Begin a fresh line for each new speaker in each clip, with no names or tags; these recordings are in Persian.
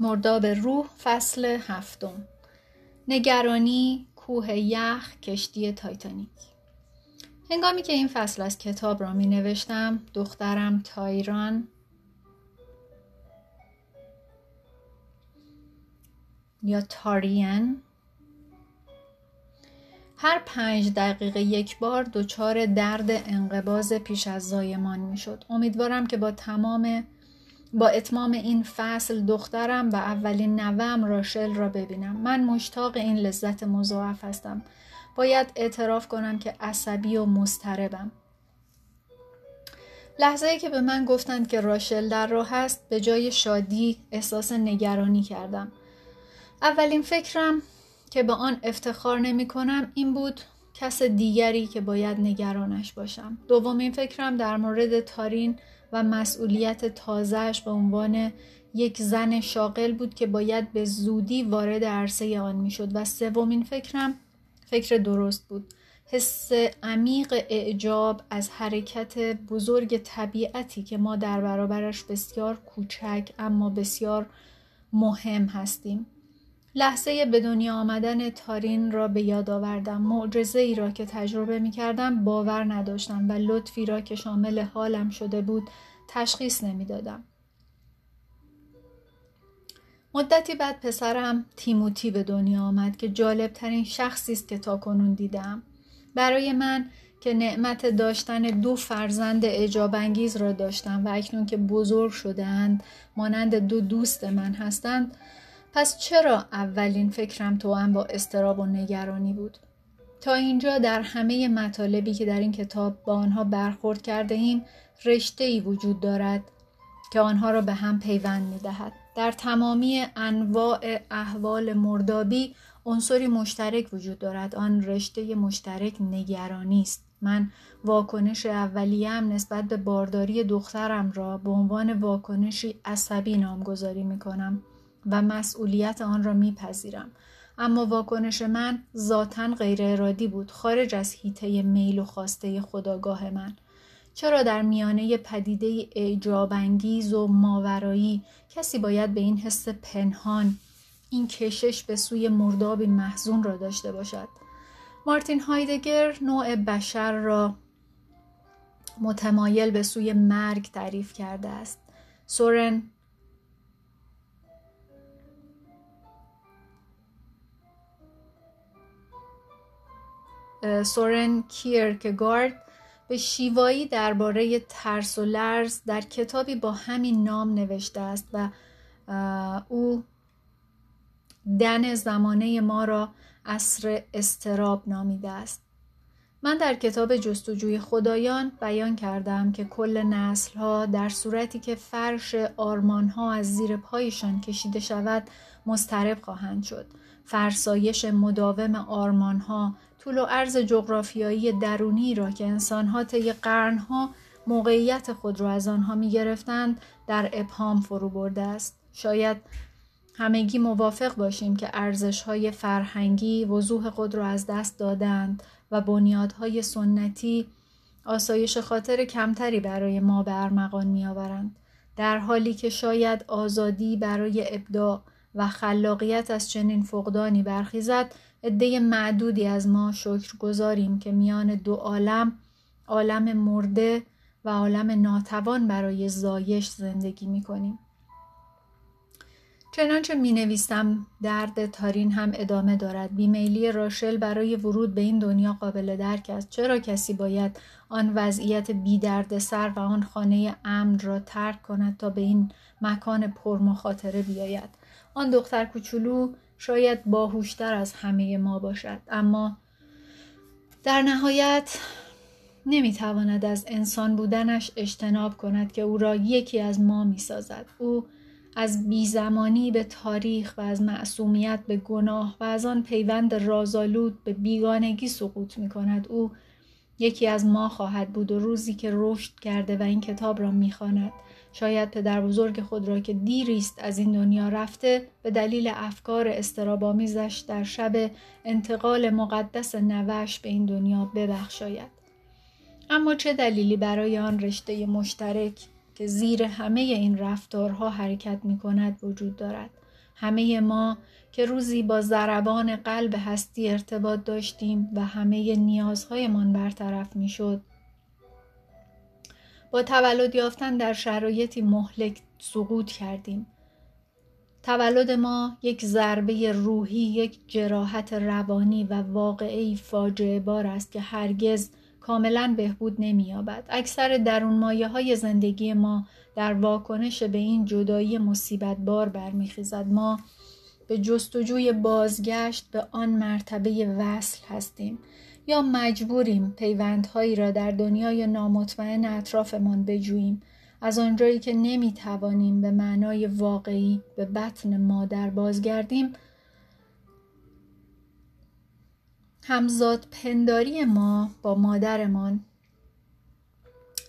مرداب روح فصل هفتم نگرانی کوه یخ کشتی تایتانیک هنگامی که این فصل از کتاب را می نوشتم دخترم تایران یا تارین هر پنج دقیقه یک بار دچار درد انقباز پیش از زایمان می شد. امیدوارم که با تمام با اتمام این فصل دخترم و اولین نوم راشل را ببینم. من مشتاق این لذت مضاعف هستم. باید اعتراف کنم که عصبی و مضطربم. لحظه ای که به من گفتند که راشل در راه است به جای شادی احساس نگرانی کردم. اولین فکرم که به آن افتخار نمی کنم این بود کس دیگری که باید نگرانش باشم. دومین فکرم در مورد تارین و مسئولیت تازهش به عنوان یک زن شاغل بود که باید به زودی وارد عرصه آن می‌شد. و سومین فکرم فکر درست بود. حس عمیق اعجاب از حرکت بزرگ طبیعتی که ما در برابرش بسیار کوچک اما بسیار مهم هستیم. لحظه به دنیا آمدن تارین را به یاد آوردم معجزه ای را که تجربه می کردم باور نداشتم و لطفی را که شامل حالم شده بود تشخیص نمی‌دادم. مدتی بعد پسرم تیموتی به دنیا آمد که جالب ترین شخصی است که تا کنون دیدم. برای من که نعمت داشتن دو فرزند اجابانگیز را داشتم و اکنون که بزرگ شدهاند مانند دو دوست من هستند پس چرا اولین فکرم تو هم با استراب و نگرانی بود؟ تا اینجا در همه مطالبی که در این کتاب با آنها برخورد کرده ایم رشته ای وجود دارد که آنها را به هم پیوند می دهد. در تمامی انواع احوال مردابی عنصری مشترک وجود دارد آن رشته مشترک نگرانی است من واکنش اولیه‌ام نسبت به بارداری دخترم را به عنوان واکنشی عصبی نامگذاری می کنم و مسئولیت آن را میپذیرم. اما واکنش من ذاتا غیر ارادی بود خارج از حیطه میل و خواسته خداگاه من. چرا در میانه پدیده اعجاب انگیز و ماورایی کسی باید به این حس پنهان این کشش به سوی مردابی محزون را داشته باشد؟ مارتین هایدگر نوع بشر را متمایل به سوی مرگ تعریف کرده است. سورن سورن کیرکگارد به شیوایی درباره ترس و لرز در کتابی با همین نام نوشته است و او دن زمانه ما را اصر استراب نامیده است. من در کتاب جستجوی خدایان بیان کردم که کل نسل ها در صورتی که فرش آرمان ها از زیر پایشان کشیده شود مسترب خواهند شد فرسایش مداوم آرمان ها طول و عرض جغرافیایی درونی را که انسانها طی قرنها موقعیت خود را از آنها می گرفتند در ابهام فرو برده است. شاید همگی موافق باشیم که ارزش های فرهنگی وضوح خود را از دست دادند و بنیادهای سنتی آسایش خاطر کمتری برای ما به ارمغان می آورند. در حالی که شاید آزادی برای ابداع و خلاقیت از چنین فقدانی برخیزد عده معدودی از ما شکر گذاریم که میان دو عالم عالم مرده و عالم ناتوان برای زایش زندگی می کنیم. چنانچه می نویسم درد تارین هم ادامه دارد. بیمیلی راشل برای ورود به این دنیا قابل درک است. چرا کسی باید آن وضعیت بی درد سر و آن خانه امن را ترک کند تا به این مکان پرمخاطره بیاید؟ آن دختر کوچولو شاید باهوشتر از همه ما باشد اما در نهایت نمی‌تواند از انسان بودنش اجتناب کند که او را یکی از ما می‌سازد. او از بیزمانی به تاریخ و از معصومیت به گناه و از آن پیوند رازآلود به بیگانگی سقوط می کند او یکی از ما خواهد بود و روزی که رشد کرده و این کتاب را می‌خواند. شاید پدر بزرگ خود را که دیریست از این دنیا رفته به دلیل افکار استرابامیزش در شب انتقال مقدس نوش به این دنیا ببخشاید. اما چه دلیلی برای آن رشته مشترک که زیر همه این رفتارها حرکت می کند وجود دارد؟ همه ما که روزی با ضربان قلب هستی ارتباط داشتیم و همه نیازهایمان برطرف می‌شد با تولد یافتن در شرایطی مهلک سقوط کردیم. تولد ما یک ضربه روحی یک جراحت روانی و واقعی فاجعه بار است که هرگز کاملا بهبود نمییابد. اکثر درون مایه های زندگی ما در واکنش به این جدایی مصیبت بار برمیخیزد. ما به جستجوی بازگشت به آن مرتبه وصل هستیم. یا مجبوریم پیوندهایی را در دنیای نامطمئن اطرافمان بجوییم از آنجایی که نمی‌توانیم به معنای واقعی به بطن مادر بازگردیم همزاد پنداری ما با مادرمان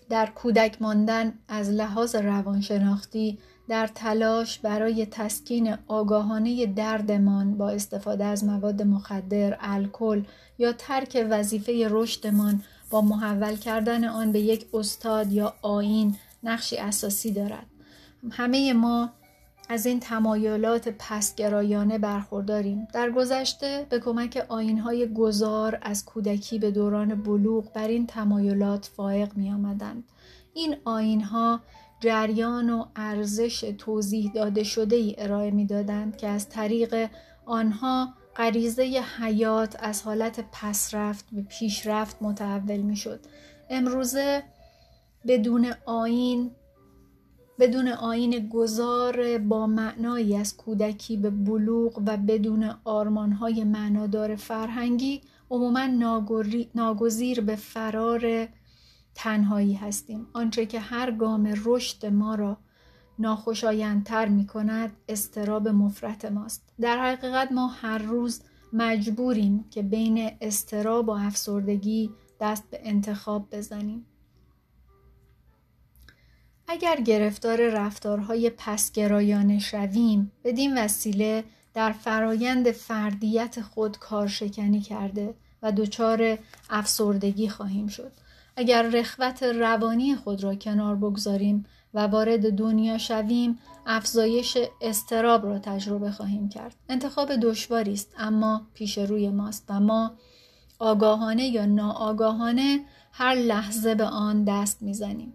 در کودک ماندن از لحاظ روانشناختی در تلاش برای تسکین آگاهانه دردمان با استفاده از مواد مخدر، الکل یا ترک وظیفه رشدمان با محول کردن آن به یک استاد یا آین نقشی اساسی دارد. همه ما از این تمایلات پسگرایانه برخورداریم. در گذشته به کمک آینهای گذار از کودکی به دوران بلوغ بر این تمایلات فائق می آمدند. این آینها جریان و ارزش توضیح داده شده ای ارائه می دادند که از طریق آنها غریزه حیات از حالت پسرفت به پیشرفت متحول می شد. امروزه بدون آین بدون آین گذار با معنایی از کودکی به بلوغ و بدون آرمانهای معنادار فرهنگی عموما ناگزیر به فرار تنهایی هستیم. آنچه که هر گام رشد ما را ناخوشایندتر می کند استراب مفرت ماست. در حقیقت ما هر روز مجبوریم که بین استراب و افسردگی دست به انتخاب بزنیم. اگر گرفتار رفتارهای پسگرایانه شویم بدین وسیله در فرایند فردیت خود کارشکنی کرده و دچار افسردگی خواهیم شد. اگر رخوت روانی خود را کنار بگذاریم و وارد دنیا شویم افزایش استراب را تجربه خواهیم کرد. انتخاب دشواری است اما پیش روی ماست و ما آگاهانه یا ناآگاهانه هر لحظه به آن دست می‌زنیم.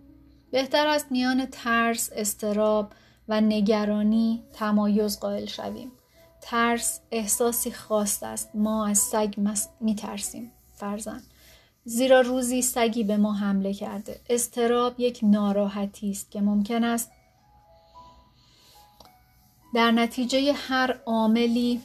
بهتر است میان ترس استراب و نگرانی تمایز قائل شویم. ترس احساسی خاص است ما از سگ میترسیم. فرزن زیرا روزی سگی به ما حمله کرده استراب یک ناراحتی است که ممکن است در نتیجه هر عاملی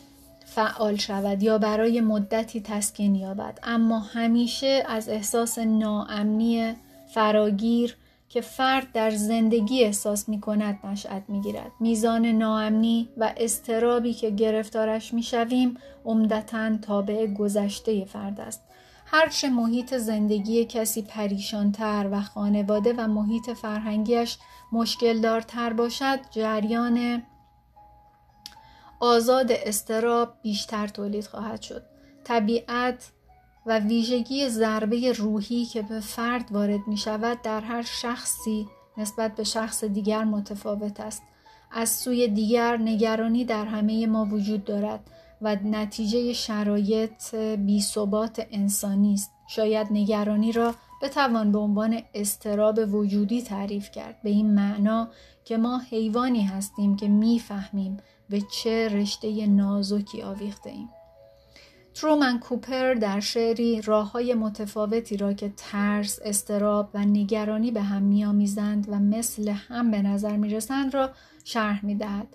فعال شود یا برای مدتی تسکین یابد اما همیشه از احساس ناامنی فراگیر که فرد در زندگی احساس می کند نشأت می گیرد. میزان ناامنی و استرابی که گرفتارش می شویم عمدتا تابع گذشته فرد است. هرچه محیط زندگی کسی پریشانتر و خانواده و محیط فرهنگیش مشکل دارتر باشد جریان آزاد استراب بیشتر تولید خواهد شد. طبیعت و ویژگی ضربه روحی که به فرد وارد می شود در هر شخصی نسبت به شخص دیگر متفاوت است. از سوی دیگر نگرانی در همه ما وجود دارد و نتیجه شرایط بیثبات انسانی است. شاید نگرانی را بتوان به عنوان استراب وجودی تعریف کرد به این معنا که ما حیوانی هستیم که می‌فهمیم به چه رشته نازکی آویخته ایم. ترومن کوپر در شعری راه های متفاوتی را که ترس، استراب و نگرانی به هم میآمیزند و مثل هم به نظر می رسند را شرح می دهد.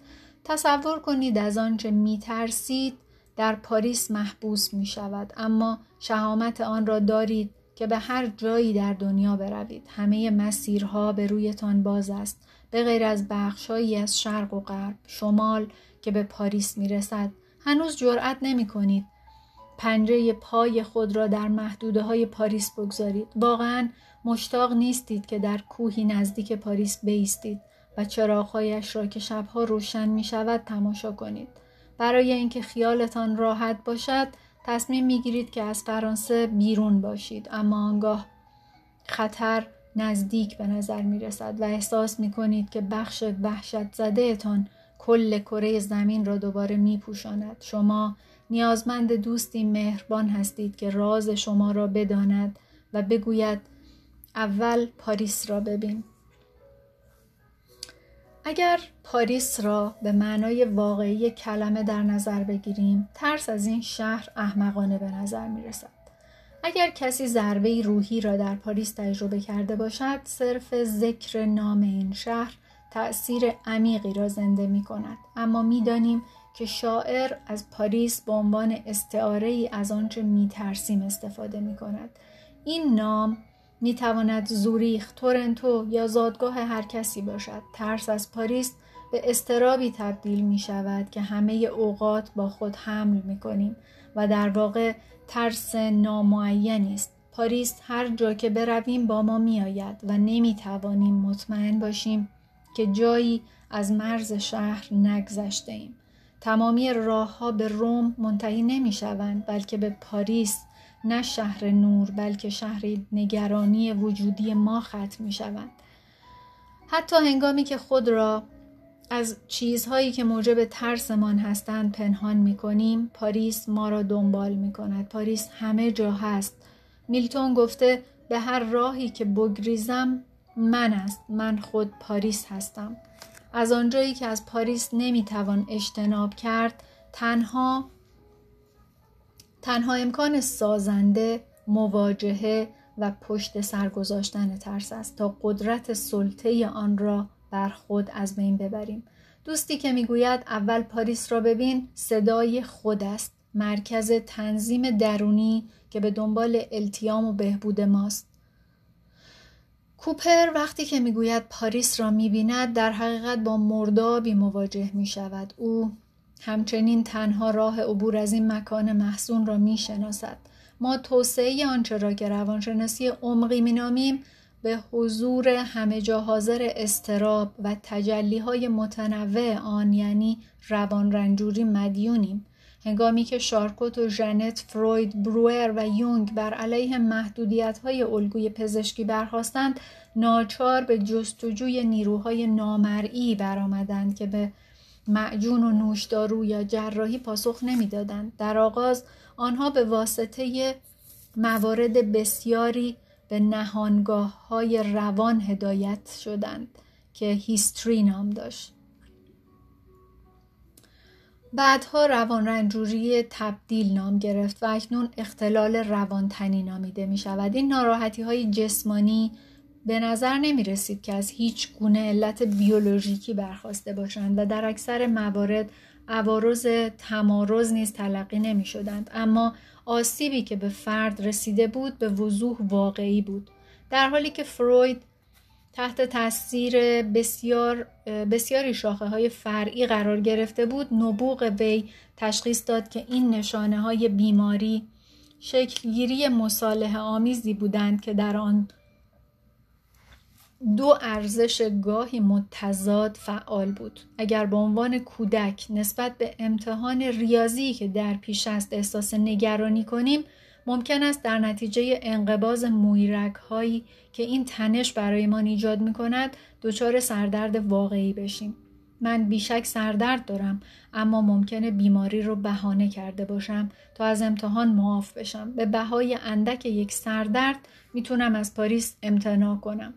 تصور کنید از آنچه می ترسید در پاریس محبوس می شود اما شهامت آن را دارید که به هر جایی در دنیا بروید. همه مسیرها به رویتان باز است به غیر از بخشهایی از شرق و غرب شمال که به پاریس می رسد هنوز جرأت نمی کنید پنجه پای خود را در محدوده های پاریس بگذارید. واقعا مشتاق نیستید که در کوهی نزدیک پاریس بیستید. و چراغهایش را که شبها روشن می شود تماشا کنید برای اینکه خیالتان راحت باشد تصمیم می گیرید که از فرانسه بیرون باشید اما آنگاه خطر نزدیک به نظر می رسد و احساس می کنید که بخش وحشت زده تان کل کره زمین را دوباره می پوشاند. شما نیازمند دوستی مهربان هستید که راز شما را بداند و بگوید اول پاریس را ببین. اگر پاریس را به معنای واقعی کلمه در نظر بگیریم ترس از این شهر احمقانه به نظر می رسد. اگر کسی ضربه روحی را در پاریس تجربه کرده باشد صرف ذکر نام این شهر تأثیر عمیقی را زنده می کند اما می‌دانیم که شاعر از پاریس به عنوان استعاره ای از آنچه می ترسیم استفاده می کند این نام می تواند زوریخ، تورنتو یا زادگاه هر کسی باشد. ترس از پاریس به استرابی تبدیل می شود که همه اوقات با خود حمل می کنیم و در واقع ترس نامعینی است. پاریس هر جا که برویم با ما می آید و نمی توانیم مطمئن باشیم که جایی از مرز شهر نگذشته ایم. تمامی راه ها به روم منتهی نمی شوند بلکه به پاریس نه شهر نور بلکه شهر نگرانی وجودی ما ختم می شوند. حتی هنگامی که خود را از چیزهایی که موجب ترسمان هستند پنهان می کنیم پاریس ما را دنبال می کند پاریس همه جا هست. میلتون گفته به هر راهی که بگریزم من است. من خود پاریس هستم. از آنجایی که از پاریس نمی‌توان اجتناب کرد تنها تنها امکان سازنده مواجهه و پشت سر گذاشتن ترس است تا قدرت سلطه آن را بر خود از بین ببریم. دوستی که می‌گوید اول پاریس را ببین صدای خود است. مرکز تنظیم درونی که به دنبال التیام و بهبود ماست. کوپر وقتی که می‌گوید پاریس را می‌بیند در حقیقت با مردابی مواجه می شود او همچنین تنها راه عبور از این مکان محسون را می‌شناسد. ما توسعه آنچه را که روانشناسی عمقی مینامیم به حضور همه جا حاضر استراب و تجلی های متنوع آن یعنی روان رنجوری مدیونیم. هنگامی که شارکوت و ژنت فروید بروئر و یونگ بر علیه محدودیت های الگوی پزشکی برخواستند ناچار به جستجوی نیروهای نامرئی برآمدند که به معجون و نوشدارو یا جراحی پاسخ نمی‌دادند در آغاز آنها به واسطه موارد بسیاری به نهانگاه های روان هدایت شدند که هیستری نام داشت بعدها روان رنجوری تبدیل نام گرفت و اکنون اختلال روانتنی نامیده می شود. این ناراحتی های جسمانی به نظر نمی رسید که از هیچ گونه علت بیولوژیکی برخواسته باشند و در اکثر موارد عوارض تمارز نیز تلقی نمی شدند. اما آسیبی که به فرد رسیده بود به وضوح واقعی بود. در حالی که فروید تحت تاثیر بسیار بسیاری شاخه های فرعی قرار گرفته بود نبوغ وی تشخیص داد که این نشانه های بیماری شکلگیری مصالح آمیزی بودند که در آن دو ارزش گاهی متضاد فعال بود اگر به عنوان کودک نسبت به امتحان ریاضی که در پیش است احساس نگرانی کنیم ممکن است در نتیجه انقباز مویرک هایی که این تنش برای ما ایجاد می کند دچار سردرد واقعی بشیم. من بیشک سردرد دارم اما ممکنه بیماری رو بهانه کرده باشم تا از امتحان معاف بشم. به بهای اندک یک سردرد می‌تونم از پاریس امتناع کنم.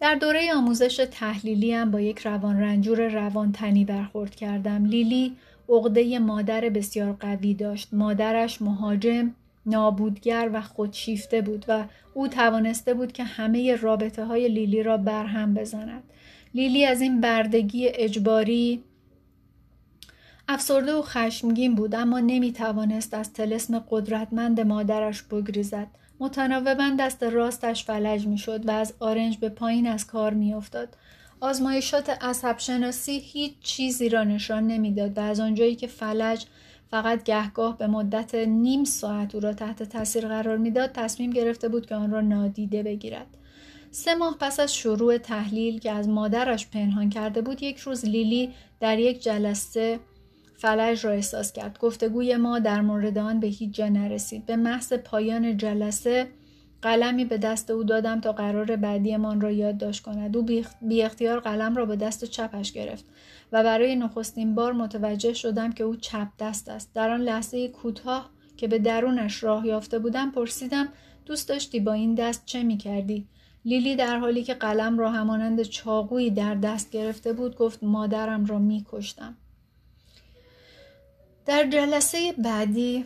در دوره آموزش تحلیلی هم با یک روان رنجور روانتنی برخورد کردم. لیلی عقده مادر بسیار قوی داشت. مادرش مهاجم نابودگر و خودشیفته بود و او توانسته بود که همه رابطه های لیلی را برهم بزند. لیلی از این بردگی اجباری افسرده و خشمگین بود اما نمی توانست از تلسم قدرتمند مادرش بگریزد. متناوبا دست راستش فلج می شد و از آرنج به پایین از کار می افتاد. آزمایشات عصب شناسی هیچ چیزی را نشان نمی‌داد و از آنجایی که فلج فقط گهگاه به مدت نیم ساعت او را تحت تاثیر قرار می‌داد تصمیم گرفته بود که آن را نادیده بگیرد سه ماه پس از شروع تحلیل که از مادرش پنهان کرده بود یک روز لیلی در یک جلسه فلج را احساس کرد گفتگوی ما در مورد آن به هیچ جا نرسید به محض پایان جلسه قلمی به دست او دادم تا قرار بعدیمان را یادداشت کند او بی اختیار قلم را به دست چپش گرفت و برای نخستین بار متوجه شدم که او چپ دست است در آن لحظه کوتاه که به درونش راه یافته بودم پرسیدم دوست داشتی با این دست چه می کردی؟ لیلی در حالی که قلم را همانند چاقویی در دست گرفته بود گفت مادرم را می کشتم. در جلسه بعدی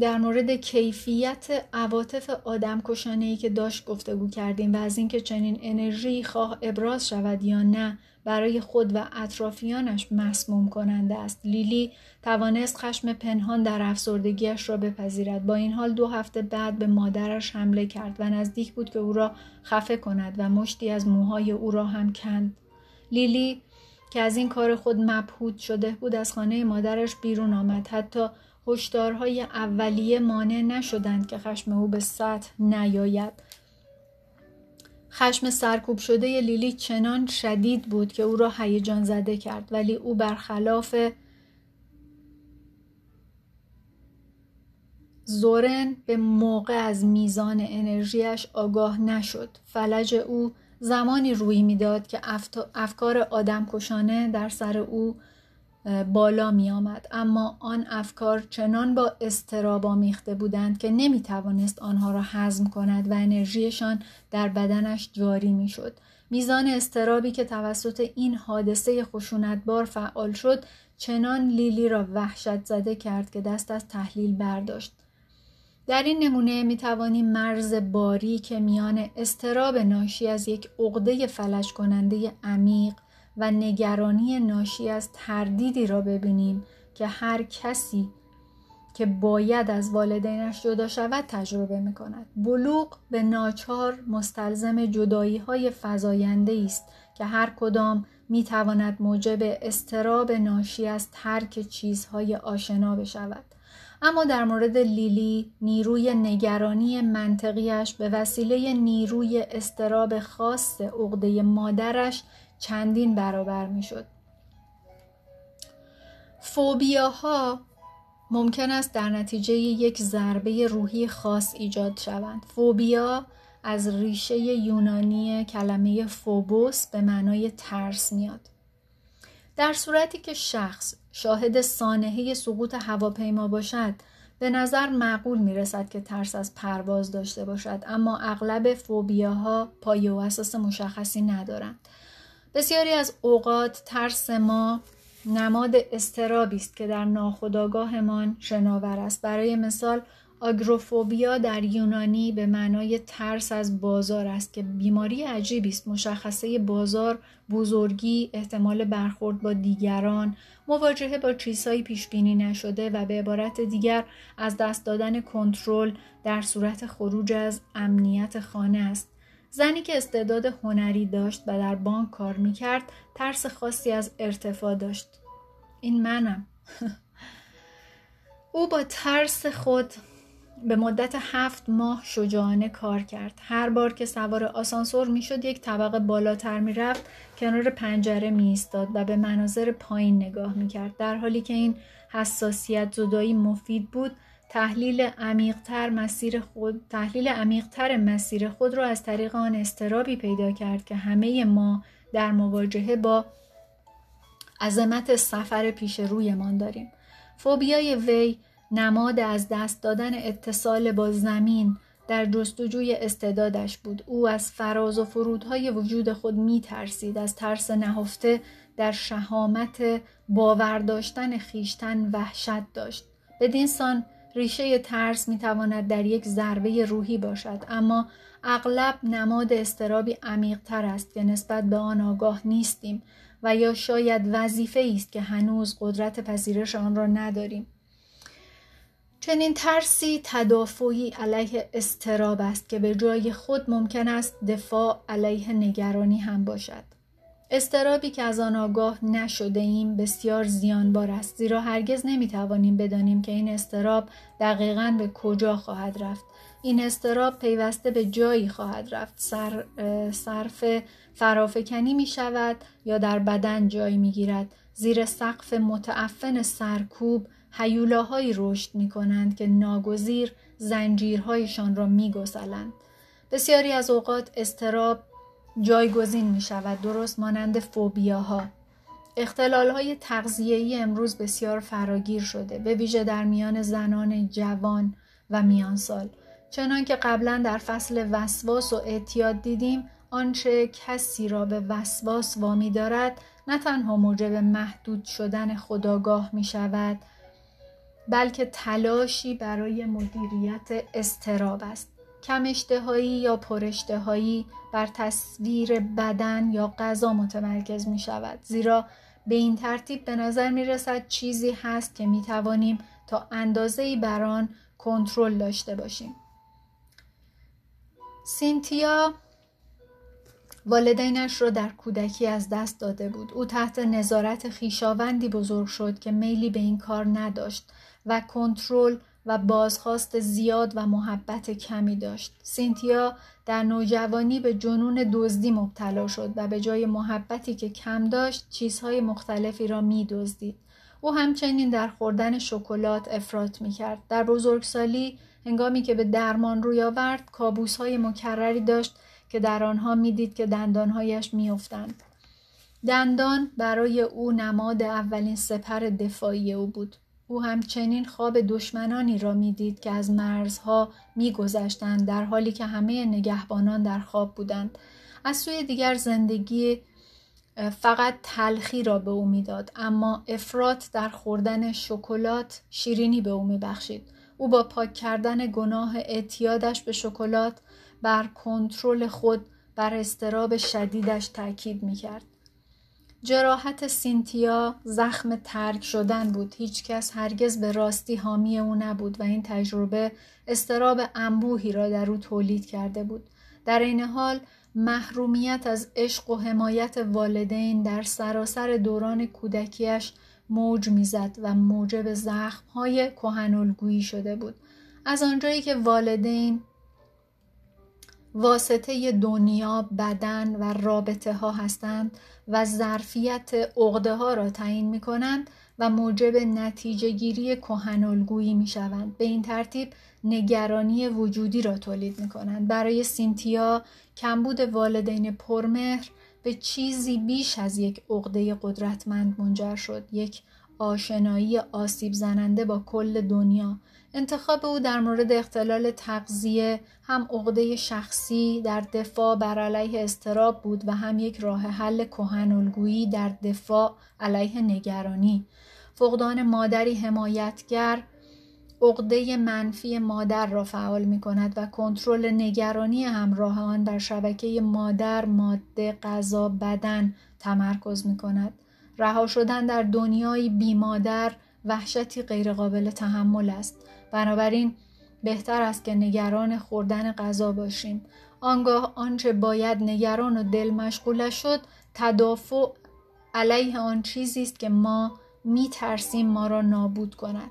در مورد کیفیت عواطف آدم ای که داشت گفتگو کردیم و از اینکه چنین انرژی خواه ابراز شود یا نه برای خود و اطرافیانش مسموم کننده است. لیلی توانست خشم پنهان در افسردگیش را بپذیرد. با این حال دو هفته بعد به مادرش حمله کرد و نزدیک بود که او را خفه کند و مشتی از موهای او را هم کند. لیلی که از این کار خود مبهود شده بود از خانه مادرش بیرون آمد. حتی هشدارهای اولیه مانع نشدند که خشم او به سطح نیاید. خشم سرکوب شده لیلی چنان شدید بود که او را هیجان زده کرد ولی او برخلاف زورن به موقع از میزان انرژیش آگاه نشد. فلج او زمانی روی می‌داد که افکار آدم کشانه در سر او بالا می آمد. اما آن افکار چنان با استراب آمیخته بودند که نمی توانست آنها را هضم کند و انرژیشان در بدنش جاری می شد. میزان استرابی که توسط این حادثه خشونتبار فعال شد چنان لیلی را وحشت زده کرد که دست از تحلیل برداشت. در این نمونه می توانیم مرز باری که میان استراب ناشی از یک عقده فلج کننده عمیق و نگرانی ناشی از تردیدی را ببینیم که هر کسی که باید از والدینش جدا شود تجربه می کند. بلوغ به ناچار مستلزم جدایی های فضاینده است که هر کدام می تواند موجب استراب ناشی از ترک چیزهای آشنا بشود. اما در مورد لیلی نیروی نگرانی منطقیش به وسیله نیروی استراب خاص عقده مادرش چندین برابر می شد. فوبیاها ممکن است در نتیجه یک ضربه روحی خاص ایجاد شوند. فوبیا از ریشه یونانی کلمه فوبوس به معنای ترس میاد. در صورتی که شخص شاهد سانحه سقوط هواپیما باشد به نظر معقول می رسد که ترس از پرواز داشته باشد اما اغلب فوبیاها پایه و اساس مشخصی ندارند. بسیاری از اوقات ترس ما نماد استرابی است که در ناخودآگاهمان شناور است. برای مثال آگروفوبیا در یونانی به معنای ترس از بازار است که بیماری عجیبی است. مشخصه بازار بزرگی احتمال برخورد با دیگران مواجهه با چیزهایی پیش بینی نشده و به عبارت دیگر از دست دادن کنترل در صورت خروج از امنیت خانه است. زنی که استعداد هنری داشت و در بانک کار می‌کرد ترس خاصی از ارتفاع داشت. این منم. او با ترس خود به مدت هفت ماه شجاعانه کار کرد. هر بار که سوار آسانسور می‌شد یک طبقه بالاتر می‌رفت کنار پنجره می ایستاد و به مناظر پایین نگاه می‌کرد. در حالی که این حساسیت زدایی مفید بود تحلیل عمیقتر مسیر خود تحلیل عمیقتر مسیر خود را از طریق آن استرابی پیدا کرد که همه ما در مواجهه با عظمت سفر پیش رویمان داریم. فوبیای وی نماد از دست دادن اتصال با زمین در جستجوی استعدادش بود. او از فراز و فرودهای وجود خود می ترسید از ترس نهفته در شهامت باورداشتن خیشتن وحشت داشت. بدینسان ریشه ترس می تواند در یک ضربه روحی باشد. اما اغلب نماد استرابی عمیقتر است که نسبت به آن آگاه نیستیم و یا شاید وظیفه است که هنوز قدرت پذیرش آن را نداریم. چنین ترسی تدافعی علیه استراب است که به جای خود ممکن است دفاع علیه نگرانی هم باشد. استرابی که از آن آگاه نشده ایم بسیار زیانبار است زیرا هرگز نمی‌توانیم بدانیم که این استراب دقیقا به کجا خواهد رفت. این استراب پیوسته به جایی خواهد رفت. سر، صرف فرافکنی می شود یا در بدن جای می گیرد زیر سقف متعفن سرکوب هیولاهایی رشد می کنند که ناگزیر زنجیرهایشان را می گسلند. بسیاری از اوقات استراب جایگزین می شود درست مانند فوبیاها اختلال های تغذیه‌ای امروز بسیار فراگیر شده به ویژه در میان زنان جوان و میان سال چنان که قبلا در فصل وسواس و اعتیاد دیدیم آنچه کسی را به وسواس وامی دارد نه تنها موجب محدود شدن خداگاه می شود بلکه تلاشی برای مدیریت استراب است. کم اشتهایی یا پر اشتهایی بر تصویر بدن یا غذا متمرکز می شود. زیرا به این ترتیب به نظر می رسد چیزی هست که می توانیم تا اندازه بر آن کنترل داشته باشیم. سینتیا والدینش را در کودکی از دست داده بود. او تحت نظارت خیشاوندی بزرگ شد که میلی به این کار نداشت. و کنترل و بازخواست زیاد و محبت کمی داشت. سینتیا در نوجوانی به جنون دزدی مبتلا شد و به جای محبتی که کم داشت چیزهای مختلفی را می دزدید. او همچنین در خوردن شکلات افراط می کرد. در بزرگسالی هنگامی که به درمان روی آورد کابوس های مکرری داشت که در آنها می‌دید که دندانهایش میافتند. دندان برای او نماد اولین سپر دفاعی او بود. او همچنین خواب دشمنانی را می‌دید که از مرزها میگذشتند در حالی که همه نگهبانان در خواب بودند. از سوی دیگر زندگی فقط تلخی را به او می‌داد اما افراط در خوردن شکلات شیرینی به او میبخشید. او با پاک کردن گناه اعتیادش به شکلات بر کنترل خود بر استراب شدیدش تاکید می‌کرد. جراحت سینتیا زخم ترک شدن بود. هیچ کس هرگز به راستی حامی او نبود و این تجربه استراب انبوهی را در او تولید کرده بود. در این حال محرومیت از عشق و حمایت والدین در سراسر دوران کودکیش موج می‌زد و موجب زخمهای کهنالگویی شده بود. از آنجایی که والدین واسطه دنیا بدن و رابطه ها هستند و ظرفیت عقده ها را تعیین می کنند و موجب نتیجه گیری کهنالگویی می شوند. به این ترتیب نگرانی وجودی را تولید می کنند. برای سینتیا کمبود والدین پرمهر به چیزی بیش از یک عقده قدرتمند منجر شد. یک آشنایی آسیب زننده با کل دنیا انتخاب او در مورد اختلال تغذیه هم عقده شخصی در دفاع بر علیه استراب بود و هم یک راه حل کهن در دفاع علیه نگرانی. فقدان مادری حمایتگر عقده منفی مادر را فعال می کند و کنترل نگرانی همراه آن بر شبکه مادر ماده غذا بدن تمرکز می کند رها شدن در دنیای بی مادر وحشتی غیرقابل تحمل است. بنابراین بهتر است که نگران خوردن غذا باشیم. آنگاه آنچه باید نگران و دل مشغول شد تدافع علیه آن چیزی است که ما می ترسیم ما را نابود کند.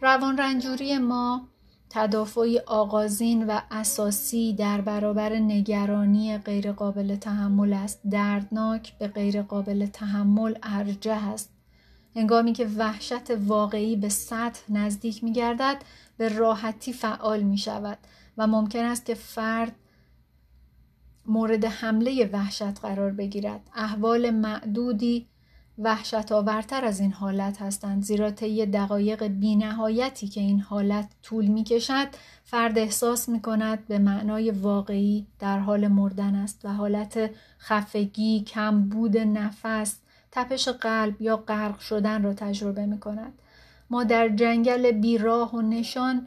روان رنجوری ما تدافعی آغازین و اساسی در برابر نگرانی غیرقابل تحمل است. دردناک به غیرقابل تحمل ارجه است. هنگامی که وحشت واقعی به سطح نزدیک می گردد به راحتی فعال می شود و ممکن است که فرد مورد حمله وحشت قرار بگیرد. احوال معدودی وحشت آورتر از این حالت هستند زیرا طی دقایق بینهایتی که این حالت طول می کشد فرد احساس می کند به معنای واقعی در حال مردن است و حالت خفگی، کم بود نفس، تپش قلب یا غرق شدن را تجربه می کند. ما در جنگل بیراه و نشان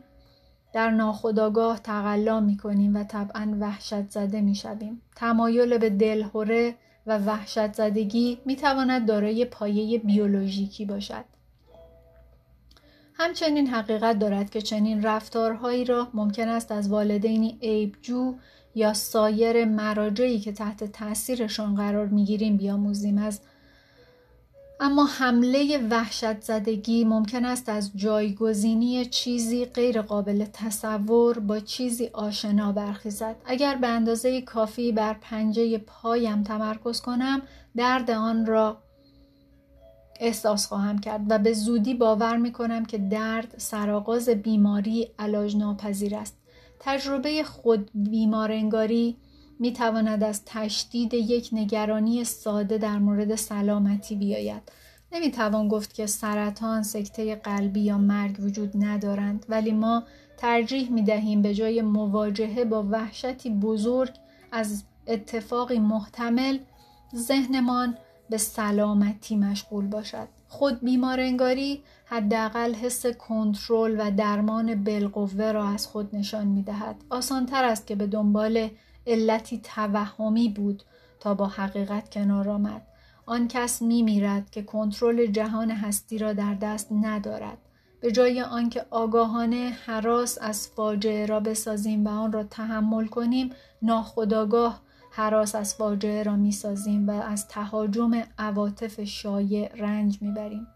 در ناخداگاه تقلا می کنیم و طبعا وحشت زده می شویم. تمایل به دلهوره و وحشت زدگی می تواند دارای پایه بیولوژیکی باشد. همچنین حقیقت دارد که چنین رفتارهایی را ممکن است از والدینی عیبجو یا سایر مراجعی که تحت تاثیرشان قرار می‌گیریم بیاموزیم از اما حمله وحشت زدگی ممکن است از جایگزینی چیزی غیر قابل تصور با چیزی آشنا برخیزد. اگر به اندازه کافی بر پنجه پایم تمرکز کنم درد آن را احساس خواهم کرد و به زودی باور می کنم که درد سرآغاز بیماری علاج ناپذیر است. تجربه خود بیمارنگاری می تواند از تشدید یک نگرانی ساده در مورد سلامتی بیاید. نمی توان گفت که سرطان، سکته قلبی یا مرگ وجود ندارند ولی ما ترجیح می دهیم به جای مواجهه با وحشتی بزرگ از اتفاقی محتمل ذهنمان به سلامتی مشغول باشد. خود بیمارنگاری حداقل حس کنترل و درمان بالقوه را از خود نشان می دهد. آسان تر است که به دنبال علتی توهمی بود تا با حقیقت کنار آمد. آن کس می میرد که کنترل جهان هستی را در دست ندارد. به جای آنکه آگاهانه حراس از فاجعه را بسازیم و آن را تحمل کنیم ناخداگاه حراس از فاجعه را می‌سازیم و از تهاجم عواطف شایع رنج می‌بریم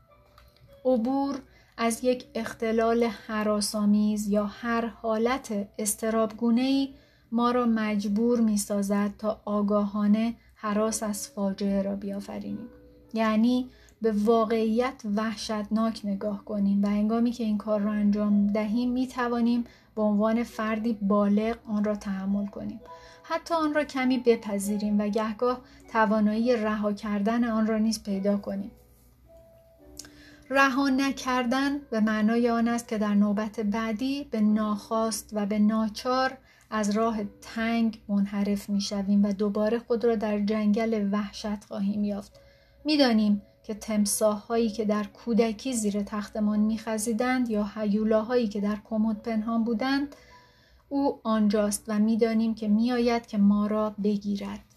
عبور از یک اختلال حراسآمیز یا هر حالت استرابگونه ما را مجبور می سازد تا آگاهانه حراس از فاجعه را بیافرینیم. یعنی به واقعیت وحشتناک نگاه کنیم و هنگامی که این کار را انجام دهیم می توانیم به عنوان فردی بالغ آن را تحمل کنیم. حتی آن را کمی بپذیریم و گهگاه توانایی رها کردن آن را نیز پیدا کنیم. رها نکردن به معنای آن است که در نوبت بعدی به ناخواست و به ناچار از راه تنگ منحرف می شویم و دوباره خود را در جنگل وحشت خواهیم یافت. می‌دانیم که تمساهایی که در کودکی زیر تختمان میخزیدند یا هیولاهایی که در کمد پنهان بودند او آنجاست و می‌دانیم که میآید که ما را بگیرد